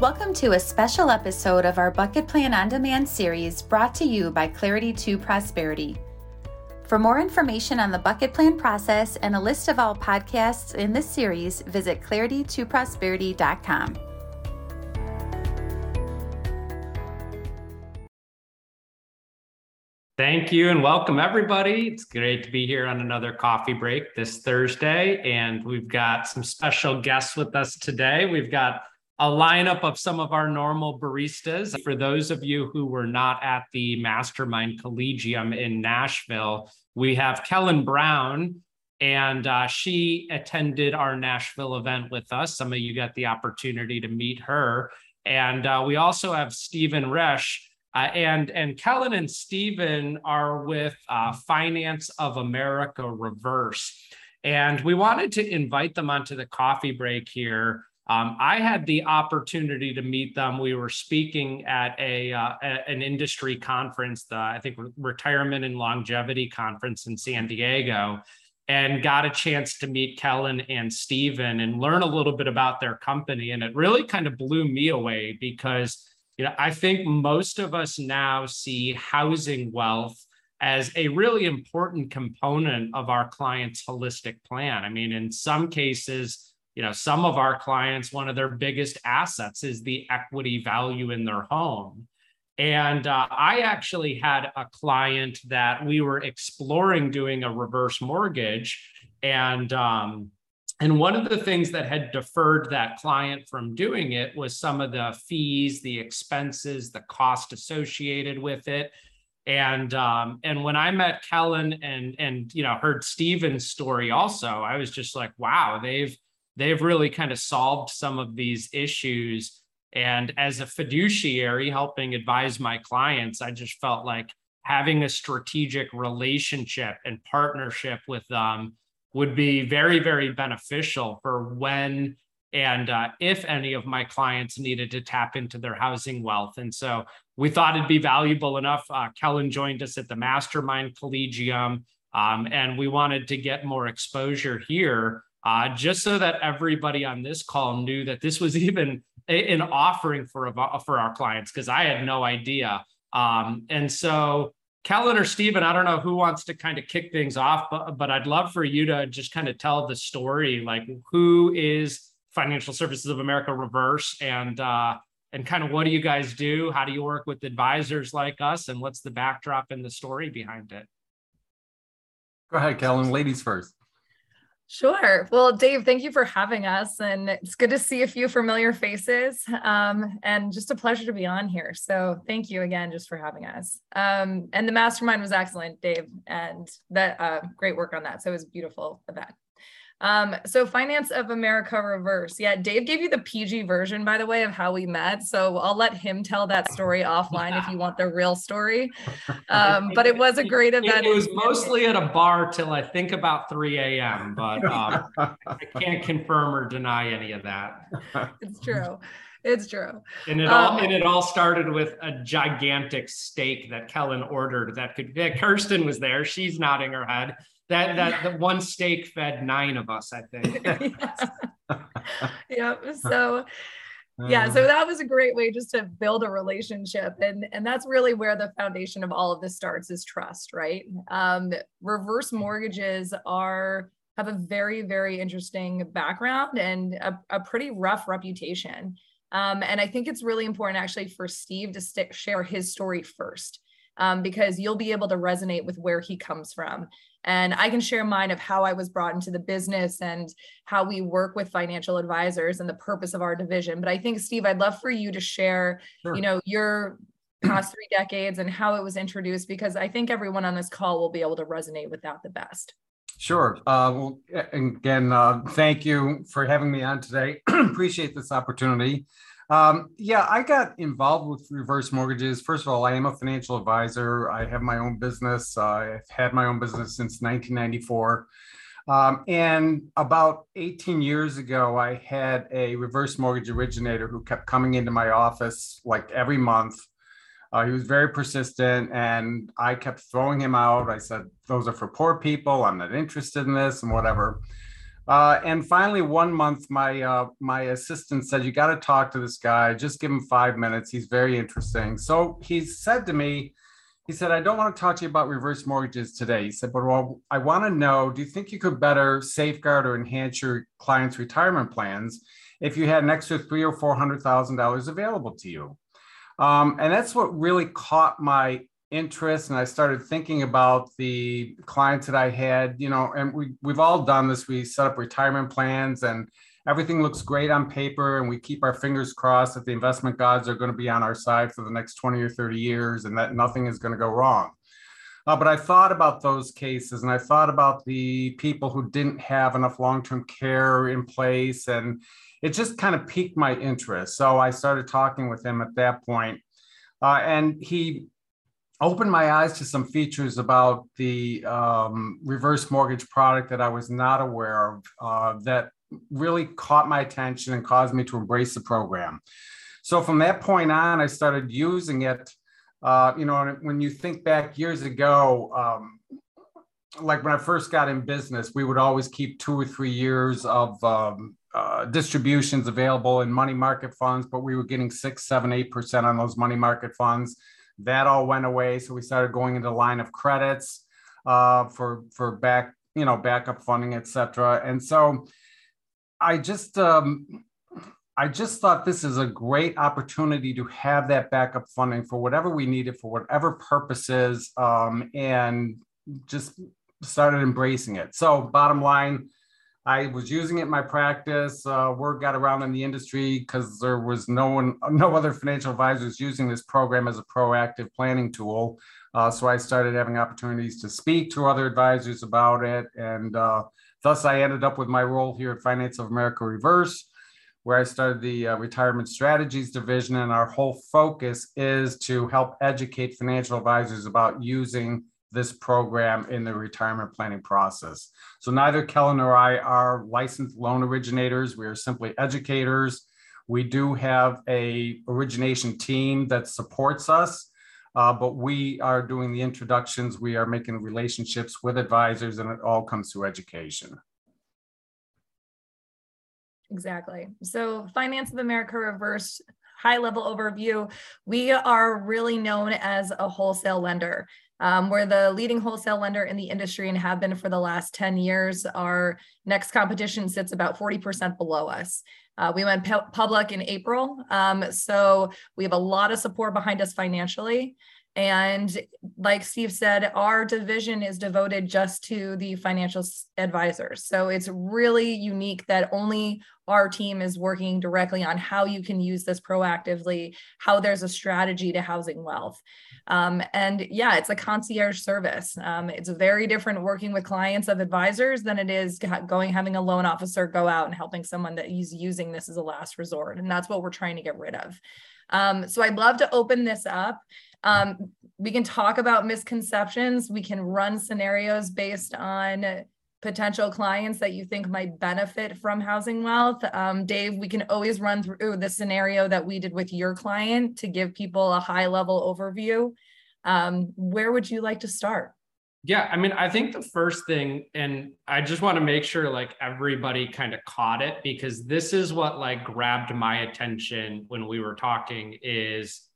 Welcome to a special episode of our Bucket Plan on Demand series brought to you by Clarity to Prosperity. For more information on the bucket plan process and a list of all podcasts in this series, visit claritytoprosperity.com. Thank you and welcome everybody. It's great to be here on another coffee break this Thursday. And we've got some special guests with us today. We've got a lineup of some of our normal baristas. For those of you who were not at the Mastermind Collegium in Nashville, we have Kellan Brown, and uh, she attended our Nashville event with us. Some of you got the opportunity to meet her. And uh, we also have Stephen Resch. Uh, and and Kellan and Stephen are with uh, Finance of America Reverse, and we wanted to invite them onto the coffee break here um, I had the opportunity to meet them. We were speaking at a, uh, an industry conference, the I think retirement and longevity conference in San Diego, and got a chance to meet Kellan and Stephen and learn a little bit about their company. And it really kind of blew me away because you know I think most of us now see housing wealth as a really important component of our client's holistic plan. I mean, in some cases you know some of our clients one of their biggest assets is the equity value in their home. And uh, i actually had a client that we were exploring doing a reverse mortgage and um, and one of the things that had deferred that client from doing it was some of the fees the expenses the cost associated with it. And um, and when I met Kellan and and you know heard Stephen's story also, I was just like, wow, they've they've really kind of solved some of these issues. And as a fiduciary helping advise my clients, I just felt like having a strategic relationship and partnership with them would be very, very beneficial for when and uh, if any of my clients needed to tap into their housing wealth. And so we thought it'd be valuable enough. Uh, Kellan joined us at the Mastermind Collegium, um, and we wanted to get more exposure here uh, just so that everybody on this call knew that this was even a, an offering for for our clients because I had no idea. Um, and so, Kellan or Stephen, I don't know who wants to kind of kick things off, but, but I'd love for you to just kind of tell the story, like who is Financial Services of America Reverse, and uh, and kind of what do you guys do? How do you work with advisors like us, and what's the backdrop and the story behind it? Go ahead, Kellan. Ladies first. Sure. Well, Dave, thank you for having us. And it's good to see a few familiar faces um, and just a pleasure to be on here. So thank you again just for having us. Um, and the mastermind was excellent, Dave, and that uh, great work on that. So it was a beautiful event. Um, so Finance of America Reverse. Yeah, Dave gave you the PG version, by the way, of how we met. So I'll let him tell that story offline if you want the real story. Um, but it was a great event. It was mostly at a bar till I think about 3 a.m., but um, I can't confirm or deny any of that. It's true. It's true. And it all um, and it all started with a gigantic steak that Kellan ordered that could that Kirsten was there. She's nodding her head that that the one steak fed nine of us, I think. yeah. So yeah so uh. that was a great way just to build a relationship and and that's really where the foundation of all of this starts is trust right um, reverse mortgages are have a very very interesting background and a, a pretty rough reputation um, and i think it's really important actually for steve to st- share his story first um, because you'll be able to resonate with where he comes from and I can share mine of how I was brought into the business and how we work with financial advisors and the purpose of our division. But I think, Steve, I'd love for you to share, sure. you know, your past three decades and how it was introduced, because I think everyone on this call will be able to resonate with that the best. Sure. Uh, well, again, uh, thank you for having me on today. Appreciate this opportunity. Um, yeah, I got involved with reverse mortgages. First of all, I am a financial advisor. I have my own business. Uh, I've had my own business since 1994. Um, and about 18 years ago, I had a reverse mortgage originator who kept coming into my office like every month. Uh, he was very persistent, and I kept throwing him out. I said, Those are for poor people. I'm not interested in this, and whatever. Uh, and finally, one month, my uh, my assistant said, "You got to talk to this guy. Just give him five minutes. He's very interesting." So he said to me, "He said, I don't want to talk to you about reverse mortgages today." He said, "But well, I want to know. Do you think you could better safeguard or enhance your clients' retirement plans if you had an extra three or four hundred thousand dollars available to you?" Um, and that's what really caught my interest and I started thinking about the clients that I had, you know, and we we've all done this. We set up retirement plans and everything looks great on paper and we keep our fingers crossed that the investment gods are going to be on our side for the next 20 or 30 years and that nothing is going to go wrong. Uh, but I thought about those cases and I thought about the people who didn't have enough long-term care in place and it just kind of piqued my interest. So I started talking with him at that point. Uh, and he opened my eyes to some features about the um, reverse mortgage product that I was not aware of uh, that really caught my attention and caused me to embrace the program. So from that point on, I started using it. Uh, you know, when you think back years ago, um, like when I first got in business, we would always keep two or three years of um, uh, distributions available in money market funds, but we were getting six, seven, eight percent on those money market funds that all went away. So we started going into line of credits uh, for for back you know backup funding, etc. And so I just um, I just thought this is a great opportunity to have that backup funding for whatever we needed for whatever purposes, um, and just started embracing it. So bottom line I was using it in my practice. Uh, word got around in the industry because there was no one, no other financial advisors using this program as a proactive planning tool. Uh, so I started having opportunities to speak to other advisors about it, and uh, thus I ended up with my role here at Finance of America Reverse, where I started the uh, retirement strategies division, and our whole focus is to help educate financial advisors about using this program in the retirement planning process. So neither Kellan nor I are licensed loan originators. We are simply educators. We do have a origination team that supports us, uh, but we are doing the introductions. We are making relationships with advisors, and it all comes through education. Exactly. So, Finance of America Reverse high level overview, we are really known as a wholesale lender. Um, we're the leading wholesale lender in the industry and have been for the last 10 years. Our next competition sits about 40% below us. Uh, we went pu- public in April, um, so we have a lot of support behind us financially. And like Steve said, our division is devoted just to the financial advisors. So it's really unique that only our team is working directly on how you can use this proactively, how there's a strategy to housing wealth. Um, and yeah, it's a concierge service. Um, it's very different working with clients of advisors than it is going having a loan officer go out and helping someone that is using this as a last resort. And that's what we're trying to get rid of. Um, so I'd love to open this up. Um, we can talk about misconceptions. We can run scenarios based on potential clients that you think might benefit from housing wealth. Um, Dave, we can always run through the scenario that we did with your client to give people a high level overview. Um, where would you like to start? Yeah, I mean, I think the first thing, and I just want to make sure like everybody kind of caught it because this is what like grabbed my attention when we were talking is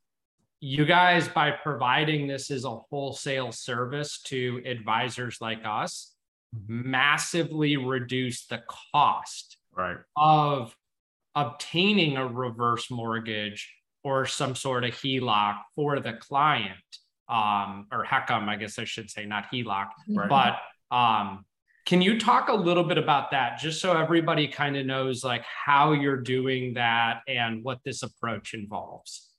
you guys by providing this as a wholesale service to advisors like us massively reduce the cost right. of obtaining a reverse mortgage or some sort of HELOC for the client, um, or HECM, I guess I should say, not HELOC. Right. But um, can you talk a little bit about that, just so everybody kind of knows like how you're doing that and what this approach involves?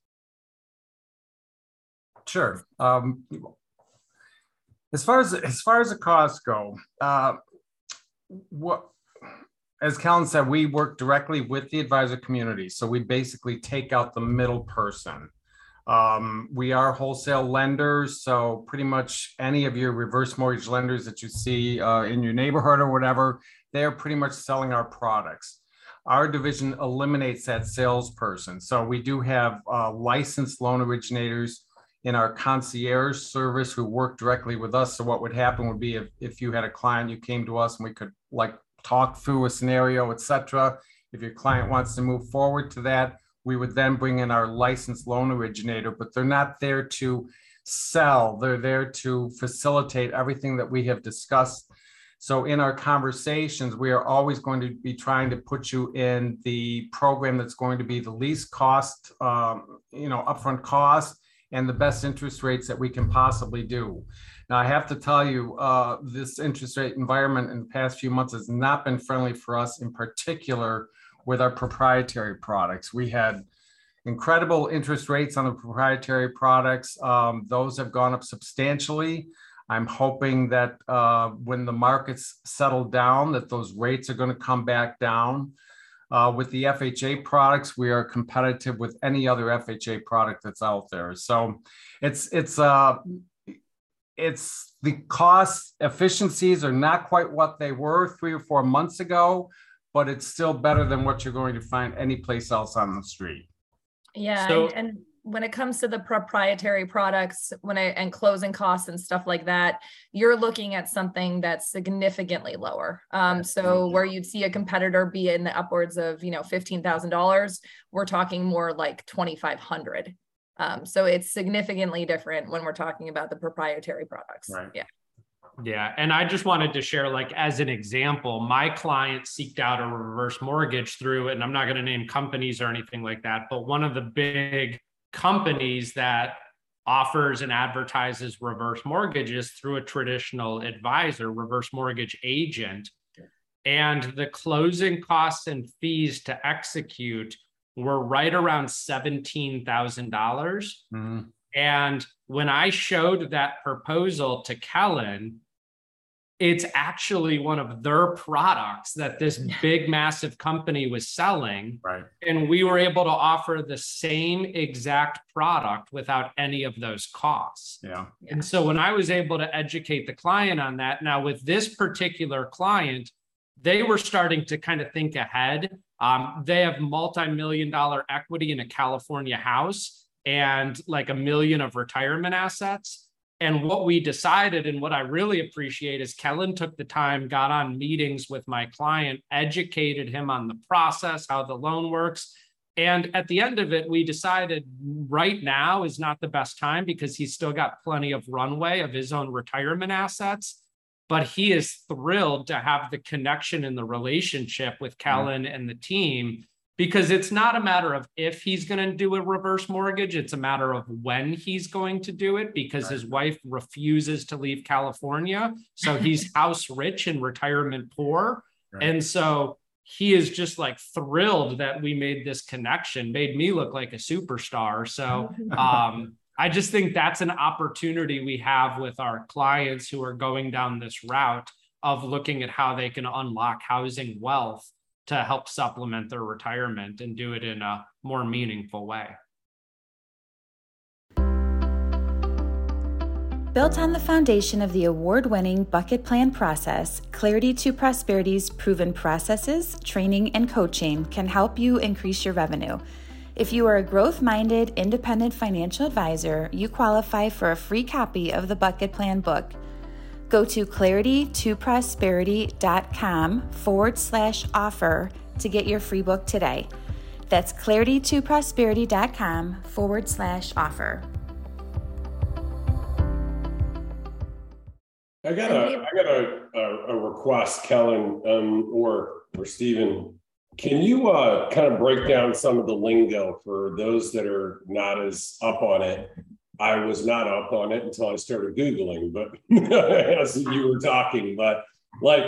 Sure. Um, as far as as far as the costs go, uh, what as Kellan said, we work directly with the advisor community. So we basically take out the middle person. Um, we are wholesale lenders, so pretty much any of your reverse mortgage lenders that you see uh, in your neighborhood or whatever, they are pretty much selling our products. Our division eliminates that salesperson. So we do have uh, licensed loan originators in our concierge service who work directly with us. So what would happen would be if, if you had a client, you came to us and we could like talk through a scenario, etc. If your client wants to move forward to that, we would then bring in our licensed loan originator, but they're not there to sell. They're there to facilitate everything that we have discussed. So in our conversations, we are always going to be trying to put you in the program that's going to be the least cost, um, you know, upfront cost and the best interest rates that we can possibly do. Now, I have to tell you, uh, this interest rate environment in the past few months has not been friendly for us, in particular with our proprietary products. We had incredible interest rates on the proprietary products. Um, those have gone up substantially. I'm hoping that uh, when the markets settle down, that those rates are going to come back down. Uh, with the FHA products, we are competitive with any other FHA product that's out there. So it's it's uh, it's the cost efficiencies are not quite what they were three or four months ago, but it's still better than what you're going to find anyplace else on the street. Yeah, so, and, and, when it comes to the proprietary products, when I and closing costs and stuff like that, you're looking at something that's significantly lower. Um, so where you'd see a competitor be in the upwards of you know fifteen thousand dollars, we're talking more like twenty five hundred. Um, so it's significantly different when we're talking about the proprietary products. Right. Yeah. Yeah. And I just wanted to share, like, as an example, my client seeked out a reverse mortgage through, and I'm not going to name companies or anything like that, but one of the big companies that offers and advertises reverse mortgages through a traditional advisor, reverse mortgage agent. And the closing costs and fees to execute were right around $17,000. mm-hmm. And when I showed that proposal to Kellan, it's actually one of their products that this big massive company was selling. Right. And we were able to offer the same exact product without any of those costs. Yeah. And so when i was able to educate the client on that now with this particular client they were starting to kind of think ahead. Um, they have multi-million dollar equity in a california house and like a million of retirement assets and what we decided, and what I really appreciate, is Kellan took the time, got on meetings with my client, educated him on the process, how the loan works. And at the end of it, we decided right now is not the best time because he's still got plenty of runway of his own retirement assets. But he is thrilled to have the connection and the relationship with Kellan and the team because it's not a matter of if he's going to do a reverse mortgage it's a matter of when he's going to do it because right. his wife refuses to leave california so he's house rich and retirement poor right. and so he is just like thrilled that we made this connection made me look like a superstar so um, i just think that's an opportunity we have with our clients who are going down this route of looking at how they can unlock housing wealth to help supplement their retirement and do it in a more meaningful way. Built on the foundation of the award winning bucket plan process, Clarity to Prosperity's proven processes, training, and coaching can help you increase your revenue. If you are a growth minded, independent financial advisor, you qualify for a free copy of the Bucket Plan book. Go to claritytoprosperity.com forward slash offer to get your free book today. That's claritytoprosperity.com forward slash offer. I got a I got a, a, a request, Kellan um, or or Stephen. Can you uh, kind of break down some of the lingo for those that are not as up on it? I was not up on it until I started Googling, but as you were talking, but like,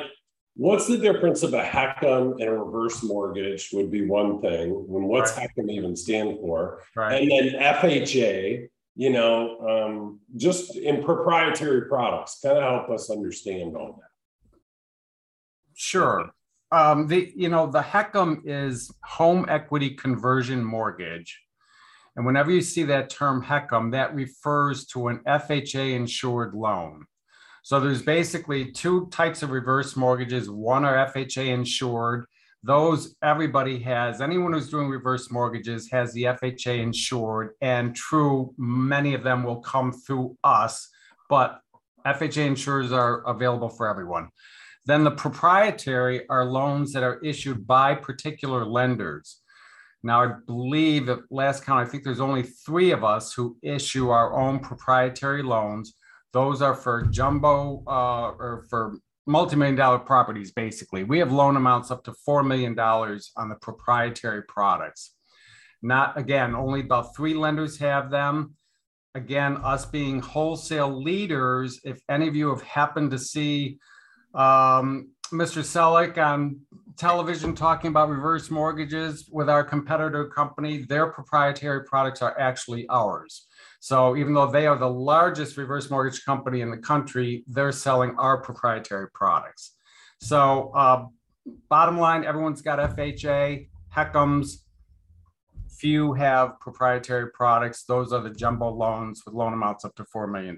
what's the difference of a HECM and a reverse mortgage would be one thing. And what's right. HECM even stand for? Right. And then FHA, you know, um, just in proprietary products, kind of help us understand all that. Sure. Um, the you know the HECM is home equity conversion mortgage and whenever you see that term HECM, that refers to an FHA insured loan. So there's basically two types of reverse mortgages. One are FHA insured. Those everybody has, anyone who's doing reverse mortgages has the FHA insured, and true, many of them will come through us, but FHA insurers are available for everyone. Then the proprietary are loans that are issued by particular lenders. Now, I believe at last count, I think there's only three of us who issue our own proprietary loans. Those are for jumbo uh, or for multi-million dollar properties, basically. We have loan amounts up to $4 million on the proprietary products. Not, again, only about three lenders have them. Again, us being wholesale leaders, if any of you have happened to see um, Mr. Selleck on television talking about reverse mortgages with our competitor company, their proprietary products are actually ours. So even though they are the largest reverse mortgage company in the country, they're selling our proprietary products. So uh, bottom line, everyone's got FHA, HECMs. Few have proprietary products. Those are the jumbo loans with loan amounts up to $4 million.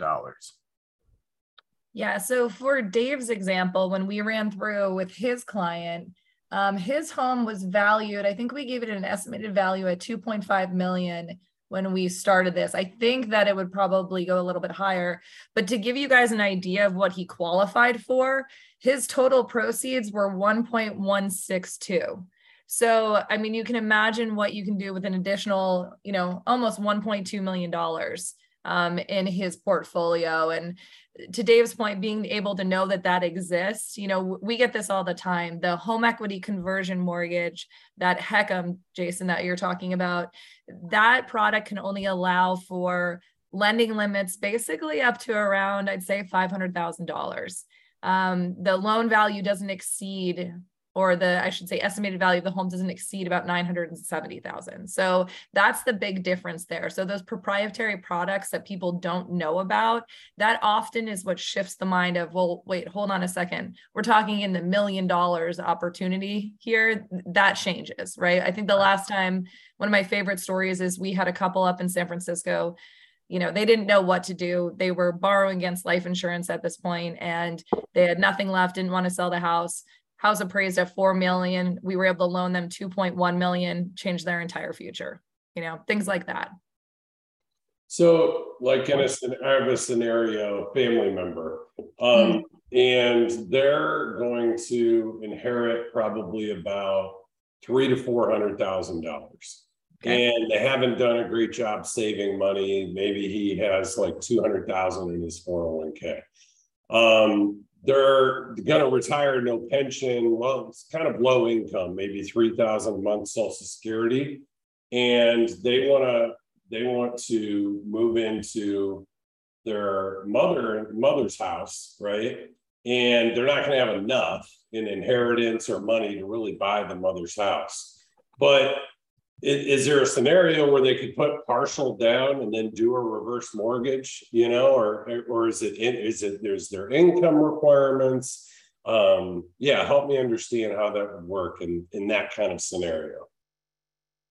Yeah. So for Dave's example, when we ran through with his client, um, his home was valued. I think we gave it an estimated value at 2.5 million when we started this. I think that it would probably go a little bit higher. But to give you guys an idea of what he qualified for, his total proceeds were 1.162. So, I mean, you can imagine what you can do with an additional, you know, almost 1.2 million dollars um, in his portfolio. And to Dave's point, being able to know that that exists, you know, we get this all the time. The home equity conversion mortgage, that HECM, Jason, that you're talking about, that product can only allow for lending limits basically up to around, I'd say, $500,000. Um, the loan value doesn't exceed or the I should say estimated value of the home doesn't exceed about 970,000. So that's the big difference there. So those proprietary products that people don't know about, that often is what shifts the mind of, well, wait, hold on a second. We're talking in the million dollars opportunity here. That changes, right? I think the last time one of my favorite stories is we had a couple up in San Francisco you know they didn't know what to do they were borrowing against life insurance at this point and they had nothing left didn't want to sell the house house appraised at 4 million. We were able to loan them 2.1 million change their entire future you know things like that. So like in a i have a scenario family member um, mm-hmm. and they're going to inherit probably about three to four hundred thousand dollars. Okay. and they haven't done a great job saving money. Maybe he has like 200000 in his 401k um, they're going to retire no pension well it's kind of low income maybe 3000 a month social security. And they want to they want to move into their mother mother's house right? And they're not going to have enough in inheritance or money to really buy the mother's house. But is, is, there a scenario where they could put partial down and then do a reverse mortgage you know or or is it is it there's their income requirements? Um yeah help me understand how that would work in in that kind of scenario.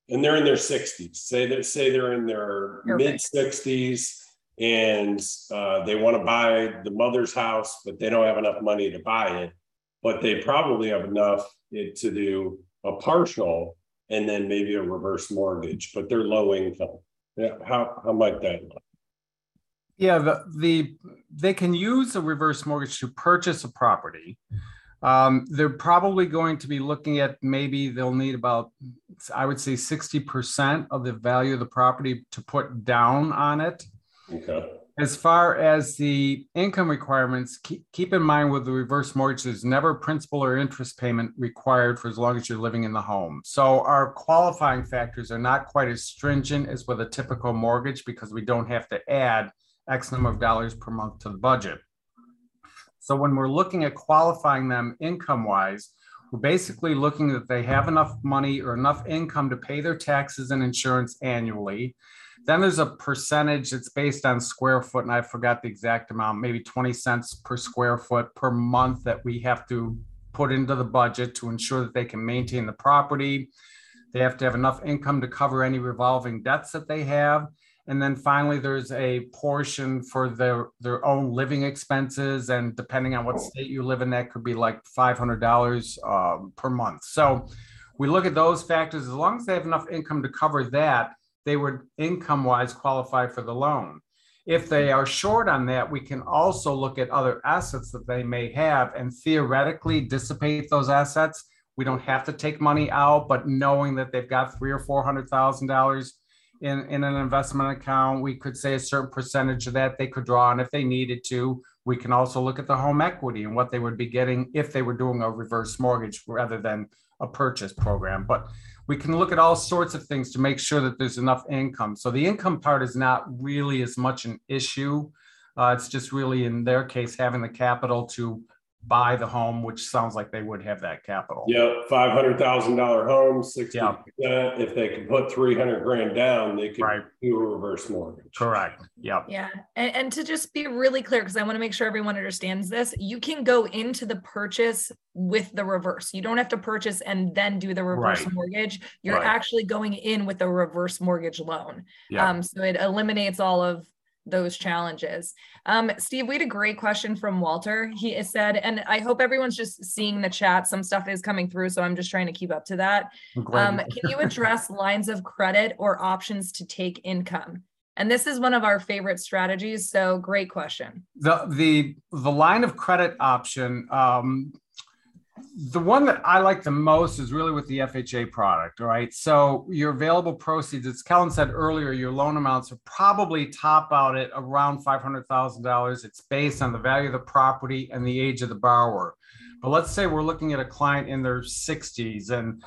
And they're in their 60s say that say they're in their mid 60s and uh, they want to buy the mother's house but they don't have enough money to buy it but they probably have enough to do a partial and then maybe a reverse mortgage, but they're low income. Yeah, how how might that look? Yeah, the, the they can use a reverse mortgage to purchase a property. Um, they're probably going to be looking at maybe they'll need about, I would say, 60% of the value of the property to put down on it. Okay. As far as the income requirements, keep, keep in mind with the reverse mortgage, there's never principal or interest payment required for as long as you're living in the home. So our qualifying factors are not quite as stringent as with a typical mortgage because we don't have to add X number of dollars per month to the budget. So when we're looking at qualifying them income wise, we're basically looking that they have enough money or enough income to pay their taxes and insurance annually then there's a percentage that's based on square foot, and I forgot the exact amount, maybe 20 cents per square foot per month that we have to put into the budget to ensure that they can maintain the property. They have to have enough income to cover any revolving debts that they have. And then finally, there's a portion for their, their own living expenses. And depending on what state you live in, that could be like $500 uh, per month. So we look at those factors. As long as they have enough income to cover that, they would income wise qualify for the loan. If they mm-hmm. are short on that, we can also look at other assets that they may have and theoretically dissipate those assets. We don't have to take money out, but knowing that they've got three or four hundred thousand dollars in, in an investment account, we could say a certain percentage of that they could draw on if they needed to. We can also look at the home equity and what they would be getting if they were doing a reverse mortgage rather than a purchase program. But we can look at all sorts of things to make sure that there's enough income. So the income part is not really as much an issue. Uh, it's just really in their case having the capital to buy the home, which sounds like they would have that capital. Yep, five hundred thousand dollar home, sixty percent. If they can put three hundred grand down, they could Right. do a reverse mortgage. Correct. Yep. Yeah. And, and to just be really clear, because I want to make sure everyone understands this, you can go into the purchase with the reverse. You don't have to purchase and then do the reverse Right. mortgage. You're Right. actually going in with a reverse mortgage loan. Yeah. Um, so it eliminates all of those challenges. Um, Steve, we had a great question from Walter. He said, and I hope everyone's just seeing the chat. Some stuff is coming through, so I'm just trying to keep up to that. Um, can you address lines of credit or options to take income? And this is one of our favorite strategies. So great question. the the the line of credit option um the one that i like the most is really with the fha product right? So your available proceeds as kellan said earlier your loan amounts are probably top out at around $500000 it's based on the value of the property and the age of the borrower. But let's say we're looking at a client in their 60s and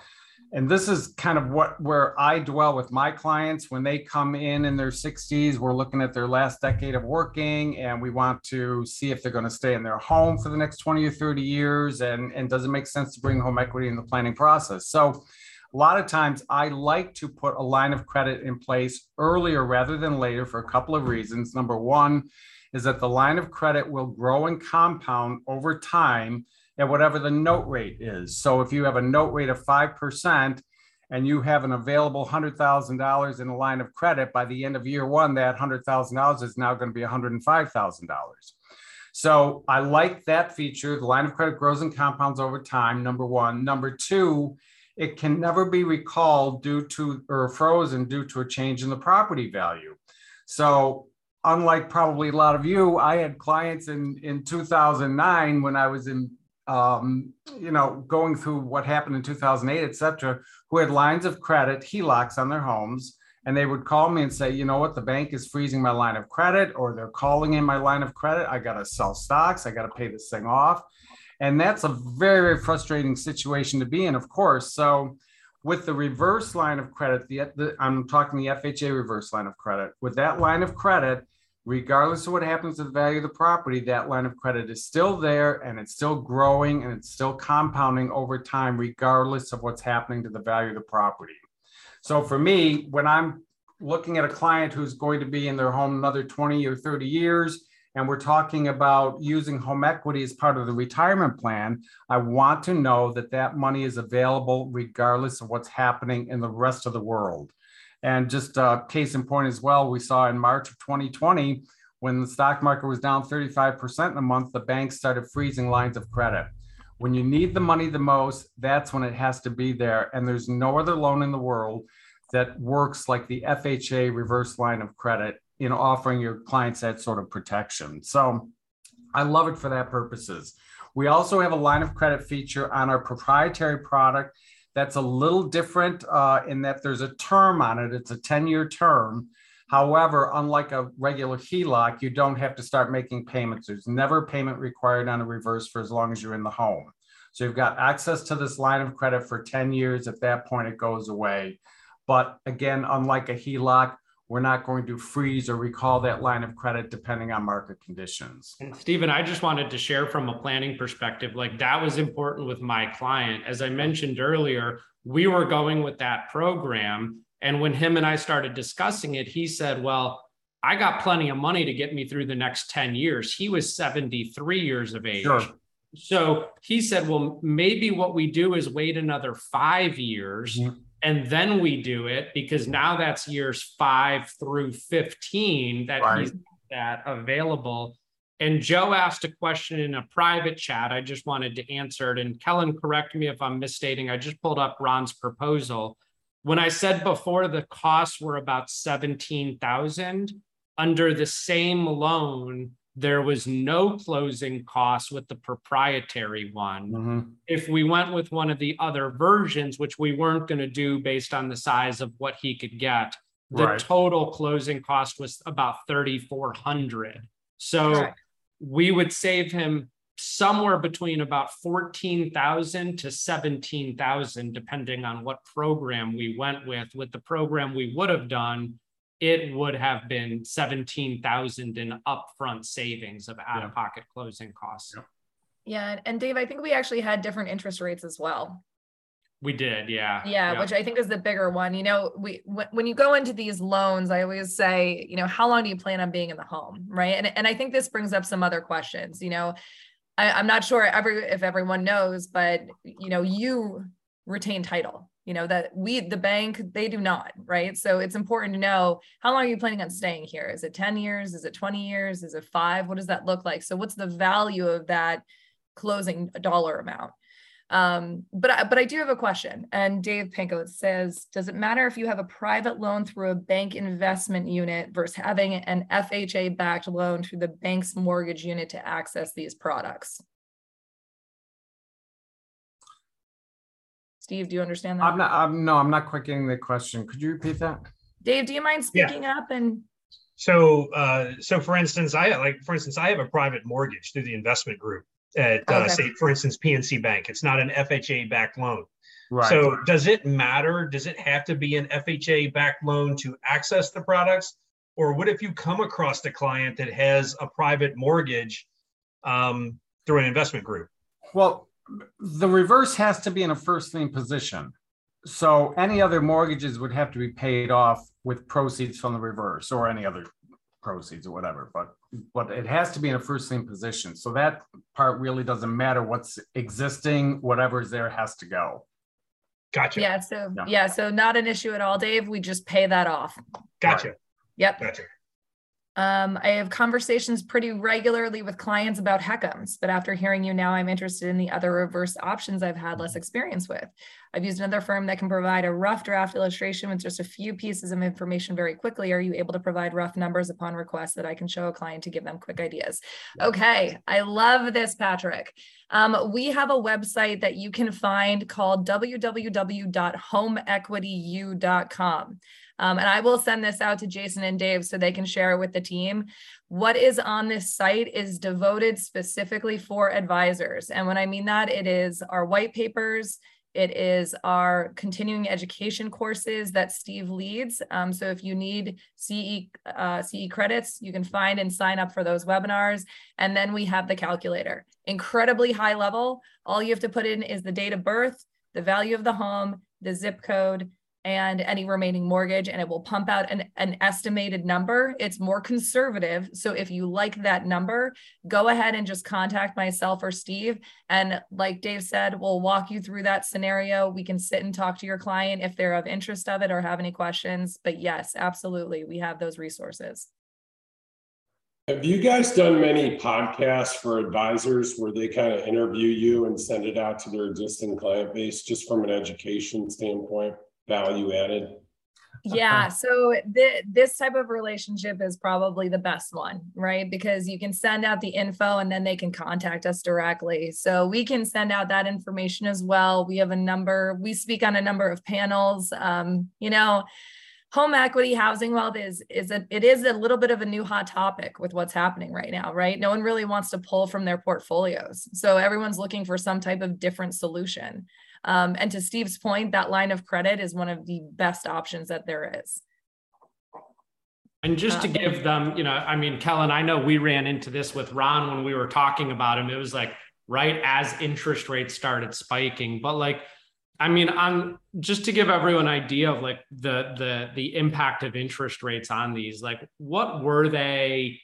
and this is kind of what where I dwell with my clients when they come in in their 60s. We're looking at their last decade of working, and we want to see if they're going to stay in their home for the next 20 or 30 years, and and does it make sense to bring home equity in the planning process? So. A lot of times, I like to put a line of credit in place earlier rather than later for a couple of reasons. Number one is that the line of credit will grow and compound over time at whatever the note rate is. So if you have a note rate of 5% and you have an available $100,000 in a line of credit, by the end of year one, that $100,000 is now going to be $105,000. So I like that feature. The line of credit grows and compounds over time, number one. Number two, it can never be recalled due to or frozen due to a change in the property value. So unlike probably a lot of you, I had clients in in 2009 when I was in um, you know, going through what happened in 2008, et cetera, who had lines of credit, HELOCs on their homes. And they would call me and say, you know what, the bank is freezing my line of credit, or they're calling in my line of credit. I got to sell stocks. I got to pay this thing off. And that's a very, very frustrating situation to be in, of course. So, with the reverse line of credit, the, the I'm talking the FHA reverse line of credit, with that line of credit, regardless of what happens to the value of the property, that line of credit is still there and it's still growing and it's still compounding over time, regardless of what's happening to the value of the property. So for me, when I'm looking at a client who's going to be in their home another 20 or 30 years, and we're talking about using home equity as part of the retirement plan, I want to know that that money is available regardless of what's happening in the rest of the world. And just a case in point as well, we saw in March of 2020, when the stock market was down 35% in a month, the banks started freezing lines of credit. When you need the money the most, that's when it has to be there. And there's no other loan in the world that works like the FHA reverse line of credit in offering your clients that sort of protection. So I love it for that purposes. We also have a line of credit feature on our proprietary product that's a little different uh, in that there's a term on it. It's a 10 year term. However, unlike a regular HELOC, you don't have to start making payments. There's never payment required on a reverse for as long as you're in the home. So you've got access to this line of credit for 10 years. At that point, it goes away. But again, unlike a HELOC, we're not going to freeze or recall that line of credit depending on market conditions. And Stephen, I just wanted to share from a planning perspective, like that was important with my client. As I mentioned earlier, we were going with that program. And when him and I started discussing it, he said, Well, I got plenty of money to get me through the next 10 years. He was 73 years of age. Sure. So he said, Well, maybe what we do is wait another five years. Mhm. And then we do it because now that's years five through 15 that Right. he's that available. And Joe asked a question in a private chat. I just wanted to answer it. And Kellan, correct me if I'm misstating. I just pulled up Ron's proposal. When I said before the costs were about 17,000, under the same loan, there was no closing costs with the proprietary one. Mm-hmm. If we went with one of the other versions, which we weren't going to do based on the size of what he could get, the Right. total closing cost was about 3400 so Correct. we would save him somewhere between about 14,000 to 17,000 depending on what program we went with with the program we would have done it would have been 17,000 in upfront savings of out of pocket closing costs Yep. Yeah, and- and Dave, I think we actually had different interest rates as well. we did yeah Yeah, which I think is the bigger one. You know, we when, when you go into these loans, I always say, you know, how long do you plan on being in the home, right? And and I think this brings up some other questions. You know, I, I'm not sure every if everyone knows, but you know, you retain title. You know that we the bank they do not, right? So it's important to know how long are you planning on staying here? Is it 10 years? Is it 20 years? Is it five? What does that look like? So what's the value of that closing dollar amount? Um, but I, but I do have a question. And Dave Pinko says, does it matter if you have a private loan through a bank investment unit versus having an FHA backed loan through the bank's mortgage unit to access these products? Steve, do you understand that? I'm not, I'm, no, I'm not quite getting the question. Could you repeat that? Dave, do you mind Yeah. speaking up and So, uh, so for instance, I like, for instance, I have a private mortgage through the investment group at, uh, say, for instance, PNC Bank. It's not an FHA backed loan. Right. So, does it matter? Does it have to be an FHA backed loan to access the products, or what if you come across a client that has a private mortgage um, through an investment group? Well, the reverse has to be in a first lien position. So any other mortgages would have to be paid off with proceeds from the reverse or any other proceeds or whatever. But but it has to be in a first lien position. So that part really doesn't matter what's existing, whatever's there has to go. Gotcha. yeah, so Yeah. yeah, so not an issue at all, Dave. We just pay that off. Gotcha. Yep. Gotcha. Um, I have conversations pretty regularly with clients about HECMs, but after hearing you now, I'm interested in the other reverse options I've had less experience with. I've used another firm that can provide a rough draft illustration with just a few pieces of information very quickly. Are you able to provide rough numbers upon request that I can show a client to give them quick ideas? Okay, I love this, Patrick. Um, we have a website that you can find called www.homeequityu.com. Um, and I will send this out to Jason and Dave so they can share it with the team. What is on this site is devoted specifically for advisors. And when I mean that, it is our white papers, it is our continuing education courses that Steve leads. Um, so if you need CE, uh, CE credits, you can find and sign up for those webinars. And then we have the calculator, incredibly high level. All you have to put in is the date of birth, the value of the home, the zip code, and any remaining mortgage, and it will pump out an, an estimated number. It's more conservative. So if you like that number, go ahead and just contact myself or Steve. And like Dave said, we'll walk you through that scenario. We can sit and talk to your client if they're of interest of it or have any questions. But yes, absolutely, we have those resources. Have you guys done many podcasts for advisors where they kind of interview you and send it out to their existing client base just from an education standpoint, value added? Yeah, so th- this type of relationship is probably the best one, right? Because you can send out the info and then they can contact us directly. So we can send out that information as well. We have a number, we speak on a number of panels. Um, you know, home equity housing wealth is is a it is a little bit of a new hot topic with what's happening right now right no one really wants to pull from their portfolios so everyone's looking for some type of different solution um, and to steve's point that line of credit is one of the best options that there is And just to Uh, give them, you know, I mean, Kellan, I know we ran into this with Ron when we were talking about him. It was like right as interest rates started spiking, but like, I mean, on just to give everyone an idea of like the the the impact of interest rates on these, like what were they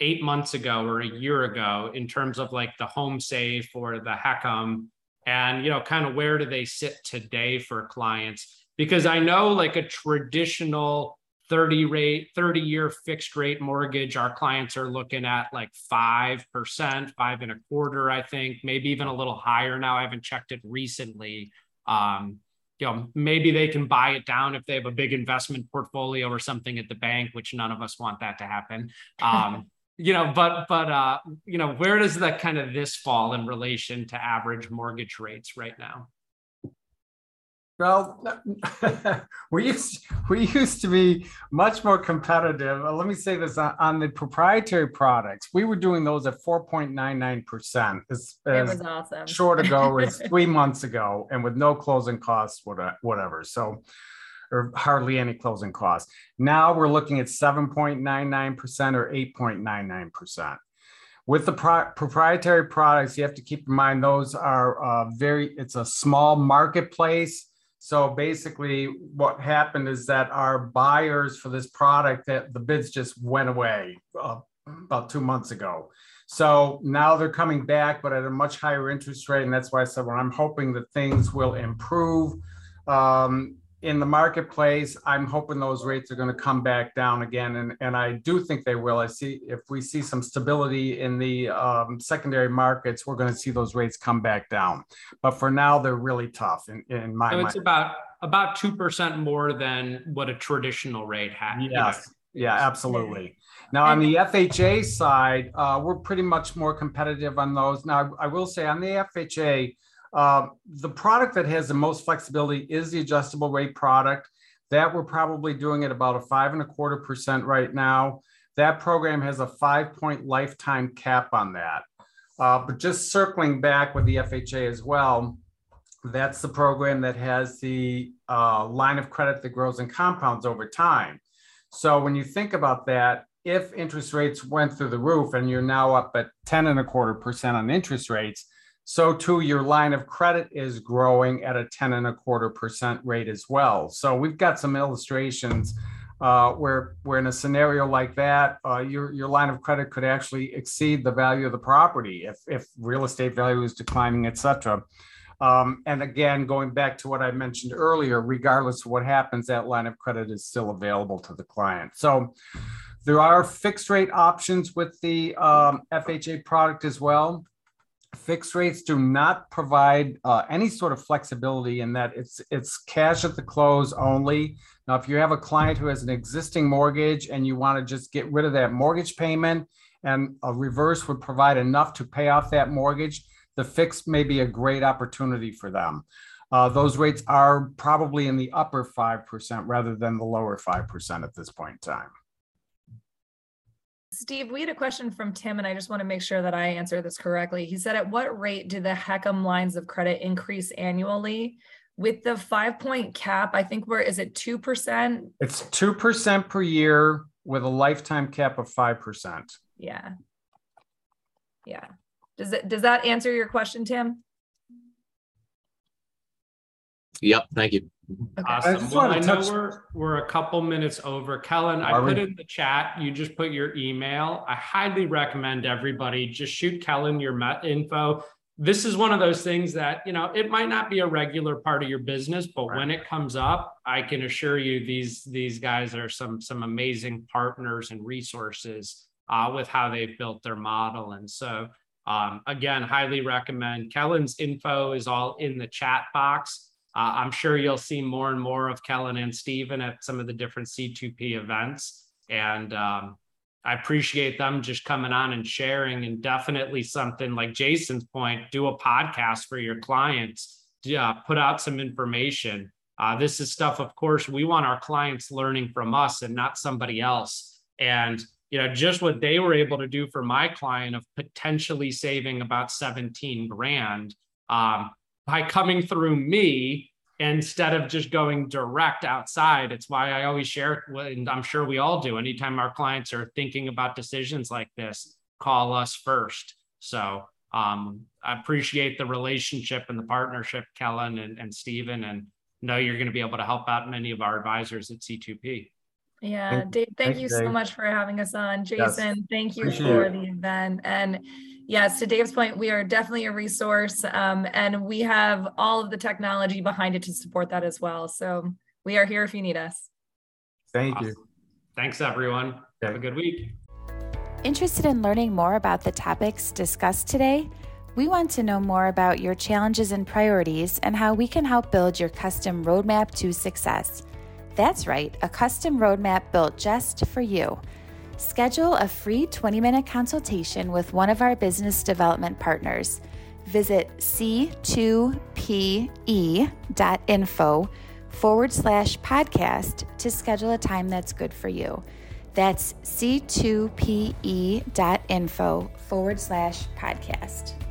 eight months ago or a year ago in terms of like the HomeSafe or the HECM, and you know, kind of where do they sit today for clients? Because I know like a traditional 30 rate 30 year fixed rate mortgage our clients are looking at like 5% five and a quarter i think maybe even a little higher now i haven't checked it recently um, you know, maybe they can buy it down if they have a big investment portfolio or something at the bank, which none of us want that to happen. Um, you know, but but uh, you know, where does that kind of this fall in relation to average mortgage rates right now? Well, we used we used to be much more competitive. Uh, let me say this on, on, the proprietary products. We were doing those at 4.99 percent. As, as it was awesome. Short ago as three months ago, and with no closing costs, whatever. So, or hardly any closing costs. Now we're looking at 7.99 percent or 8.99 percent. With the pro- proprietary products, you have to keep in mind those are uh, very. It's a small marketplace so basically, what happened is that our buyers for this product that the bids just went away uh, about two months ago. So now they're coming back, but at a much higher interest rate, and that's why I said, well, I'm hoping that things will improve. Um, in the marketplace, I'm hoping those rates are going to come back down again, and and I do think they will. I see if we see some stability in the um, secondary markets, we're going to see those rates come back down. But for now, they're really tough in, in my so mind. It's about about two percent more than what a traditional rate had. Yes, yeah, absolutely. Now on the FHA side, uh, we're pretty much more competitive on those. Now I will say on the FHA uh, the product that has the most flexibility is the adjustable rate product. That we're probably doing at about a five and a quarter percent right now. That program has a five point lifetime cap on that. Uh, but just circling back with the FHA as well, that's the program that has the uh, line of credit that grows and compounds over time. So when you think about that, if interest rates went through the roof and you're now up at 10 and a quarter percent on interest rates, so too your line of credit is growing at a 10 and a quarter percent rate as well. So we've got some illustrations uh, where where in a scenario like that, uh, your your line of credit could actually exceed the value of the property if if real estate value is declining, et cetera. Um, and again, going back to what I mentioned earlier, regardless of what happens, that line of credit is still available to the client. So there are fixed rate options with the um, FHA product as well fixed rates do not provide uh, any sort of flexibility in that it's it's cash at the close only. Now, if you have a client who has an existing mortgage and you want to just get rid of that mortgage payment and a reverse would provide enough to pay off that mortgage, the fixed may be a great opportunity for them. Uh, those rates are probably in the upper 5% rather than the lower 5% at this point in time. Steve, we had a question from Tim, and I just want to make sure that I answer this correctly. He said, At what rate do the HECM lines of credit increase annually? With the five point cap, I think we're, is it 2%? It's 2% per year with a lifetime cap of 5%. Yeah. Yeah. Does it, does that answer your question, Tim? Yep. Thank you. Okay. Awesome. I, well, I know we're we're a couple minutes over. Kellan, I put in the chat. You just put your email. I highly recommend everybody just shoot Kellan your met info. This is one of those things that you know it might not be a regular part of your business, but right. when it comes up, I can assure you these these guys are some some amazing partners and resources uh, with how they've built their model. And so um, again, highly recommend. Kellan's info is all in the chat box. Uh, I'm sure you'll see more and more of Kellan and Stephen at some of the different C2P events. And um, I appreciate them just coming on and sharing, and definitely something like Jason's point do a podcast for your clients, yeah, put out some information. Uh, this is stuff, of course, we want our clients learning from us and not somebody else. And you know, just what they were able to do for my client of potentially saving about 17 grand. Um, by coming through me instead of just going direct outside. It's why I always share, and I'm sure we all do. Anytime our clients are thinking about decisions like this, call us first. So um, I appreciate the relationship and the partnership, Kellan and, and Stephen, and know you're going to be able to help out many of our advisors at C2P. Yeah, Dave, thank you so much for having us on. Jason, yes. thank you Appreciate for it. the event. And yes, to Dave's point, we are definitely a resource um, and we have all of the technology behind it to support that as well. So we are here if you need us. Thank awesome. you. Thanks, everyone. Have a good week. Interested in learning more about the topics discussed today? We want to know more about your challenges and priorities and how we can help build your custom roadmap to success. That's right, a custom roadmap built just for you. Schedule a free 20 minute consultation with one of our business development partners. Visit c2pe.info forward slash podcast to schedule a time that's good for you. That's c2pe.info forward slash podcast.